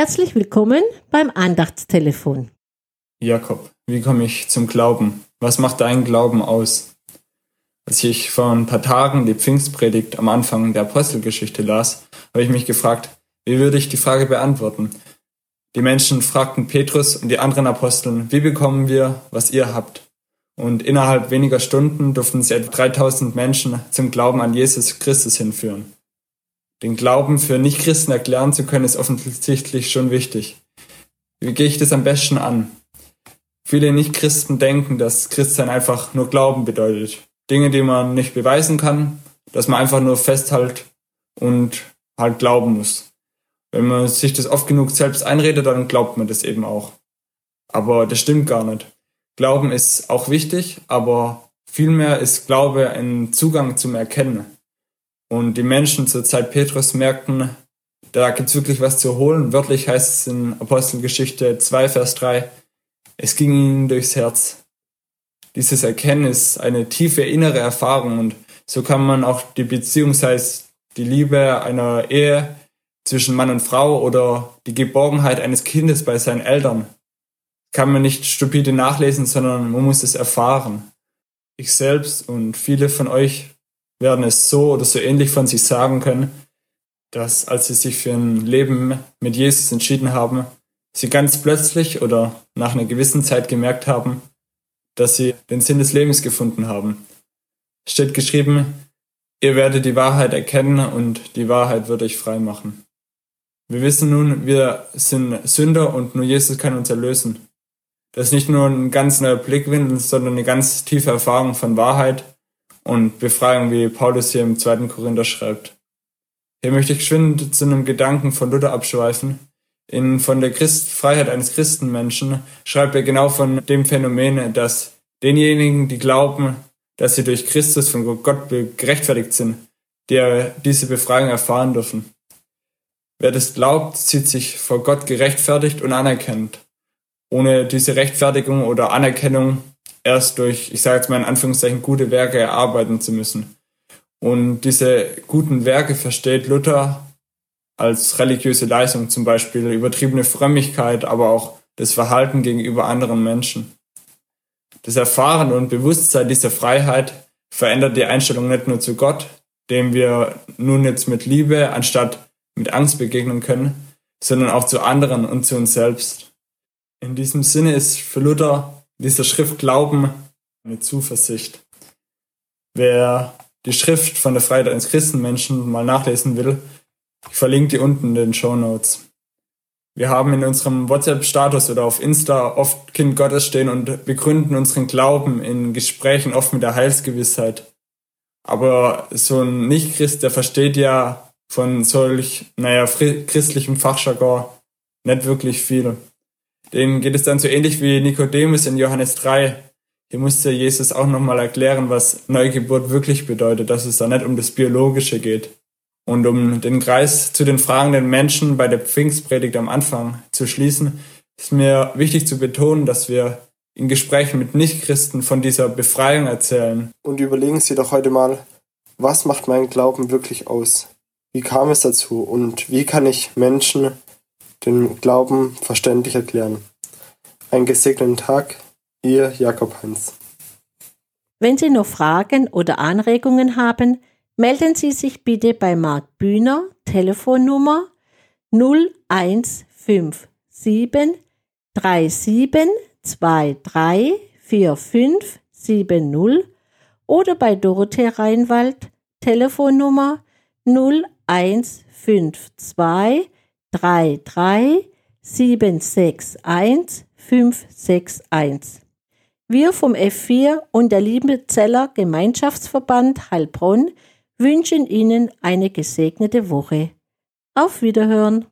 Herzlich willkommen beim Andachtstelefon. Jakob, wie komme ich zum Glauben? Was macht dein Glauben aus? Als ich vor ein paar Tagen die Pfingstpredigt am Anfang der Apostelgeschichte las, habe ich mich gefragt, wie würde ich die Frage beantworten? Die Menschen fragten Petrus und die anderen Aposteln, wie bekommen wir, was ihr habt? Und innerhalb weniger Stunden durften sie etwa 3000 Menschen zum Glauben an Jesus Christus hinführen. Den Glauben für Nichtchristen erklären zu können, ist offensichtlich schon wichtig. Wie gehe ich das am besten an? Viele Nichtchristen denken, dass Christsein einfach nur Glauben bedeutet. Dinge, die man nicht beweisen kann, dass man einfach nur festhält und halt glauben muss. Wenn man sich das oft genug selbst einredet, dann glaubt man das eben auch. Aber das stimmt gar nicht. Glauben ist auch wichtig, aber vielmehr ist Glaube ein Zugang zum Erkennen. Und die Menschen zur Zeit Petrus merkten, da gibt's wirklich was zu holen. Wörtlich heißt es in Apostelgeschichte 2, Vers 3, es ging ihnen durchs Herz. Dieses Erkennen ist eine tiefe innere Erfahrung und so kann man auch die Beziehung, sei es die Liebe einer Ehe zwischen Mann und Frau oder die Geborgenheit eines Kindes bei seinen Eltern kann man nicht stupide nachlesen, sondern man muss es erfahren. Ich selbst und viele von euch werden es so oder so ähnlich von sich sagen können, dass als sie sich für ein Leben mit Jesus entschieden haben, sie ganz plötzlich oder nach einer gewissen Zeit gemerkt haben, dass sie den Sinn des Lebens gefunden haben. Es steht geschrieben, ihr werdet die Wahrheit erkennen und die Wahrheit wird euch frei machen. Wir wissen nun, wir sind Sünder und nur Jesus kann uns erlösen. Das ist nicht nur ein ganz neuer Blickwinkel, sondern eine ganz tiefe Erfahrung von Wahrheit und Befreiung, wie Paulus hier im zweiten Korinther schreibt. Hier möchte ich geschwind zu einem Gedanken von Luther abschweifen. In Von der Christ Freiheit eines Christenmenschen schreibt er genau von dem Phänomen, dass denjenigen, die glauben, dass sie durch Christus von Gott gerechtfertigt sind, die diese Befreiung erfahren dürfen. Wer das glaubt, sieht sich vor Gott gerechtfertigt und anerkennt ohne diese Rechtfertigung oder Anerkennung erst durch, ich sage jetzt mal in Anführungszeichen, gute Werke erarbeiten zu müssen. Und diese guten Werke versteht Luther als religiöse Leistung, zum Beispiel übertriebene Frömmigkeit, aber auch das Verhalten gegenüber anderen Menschen. Das Erfahren und Bewusstsein dieser Freiheit verändert die Einstellung nicht nur zu Gott, dem wir nun jetzt mit Liebe anstatt mit Angst begegnen können, sondern auch zu anderen und zu uns selbst. In diesem Sinne ist für Luther dieser Schrift Glauben eine Zuversicht. Wer die Schrift von der Freiheit eines Christenmenschen mal nachlesen will, ich verlinke die unten in den Show Notes. Wir haben in unserem WhatsApp-Status oder auf Insta oft Kind Gottes stehen und begründen unseren Glauben in Gesprächen oft mit der Heilsgewissheit. Aber so ein Nicht-Christ, der versteht ja von solch, naja, christlichem Fachjargon nicht wirklich viel. Denen geht es dann so ähnlich wie Nikodemus in Johannes 3. Hier musste Jesus auch nochmal erklären, was Neugeburt wirklich bedeutet, dass es da nicht um das Biologische geht. Und um den Kreis zu den fragenden Menschen bei der Pfingstpredigt am Anfang zu schließen, ist mir wichtig zu betonen, dass wir in Gesprächen mit Nichtchristen von dieser Befreiung erzählen. Und überlegen Sie doch heute mal, was macht mein Glauben wirklich aus? Wie kam es dazu und wie kann ich Menschen den Glauben verständlich erklären. Einen gesegneten Tag, Ihr Jakob Hans. Wenn Sie noch Fragen oder Anregungen haben, melden Sie sich bitte bei Marc Bühner, Telefonnummer 0157 3723 4570 oder bei Dorothee Reinwald, Telefonnummer 0152 33 761 561. Wir vom F4 und der Liebezeller Gemeinschaftsverband Heilbronn wünschen Ihnen eine gesegnete Woche. Auf Wiederhören!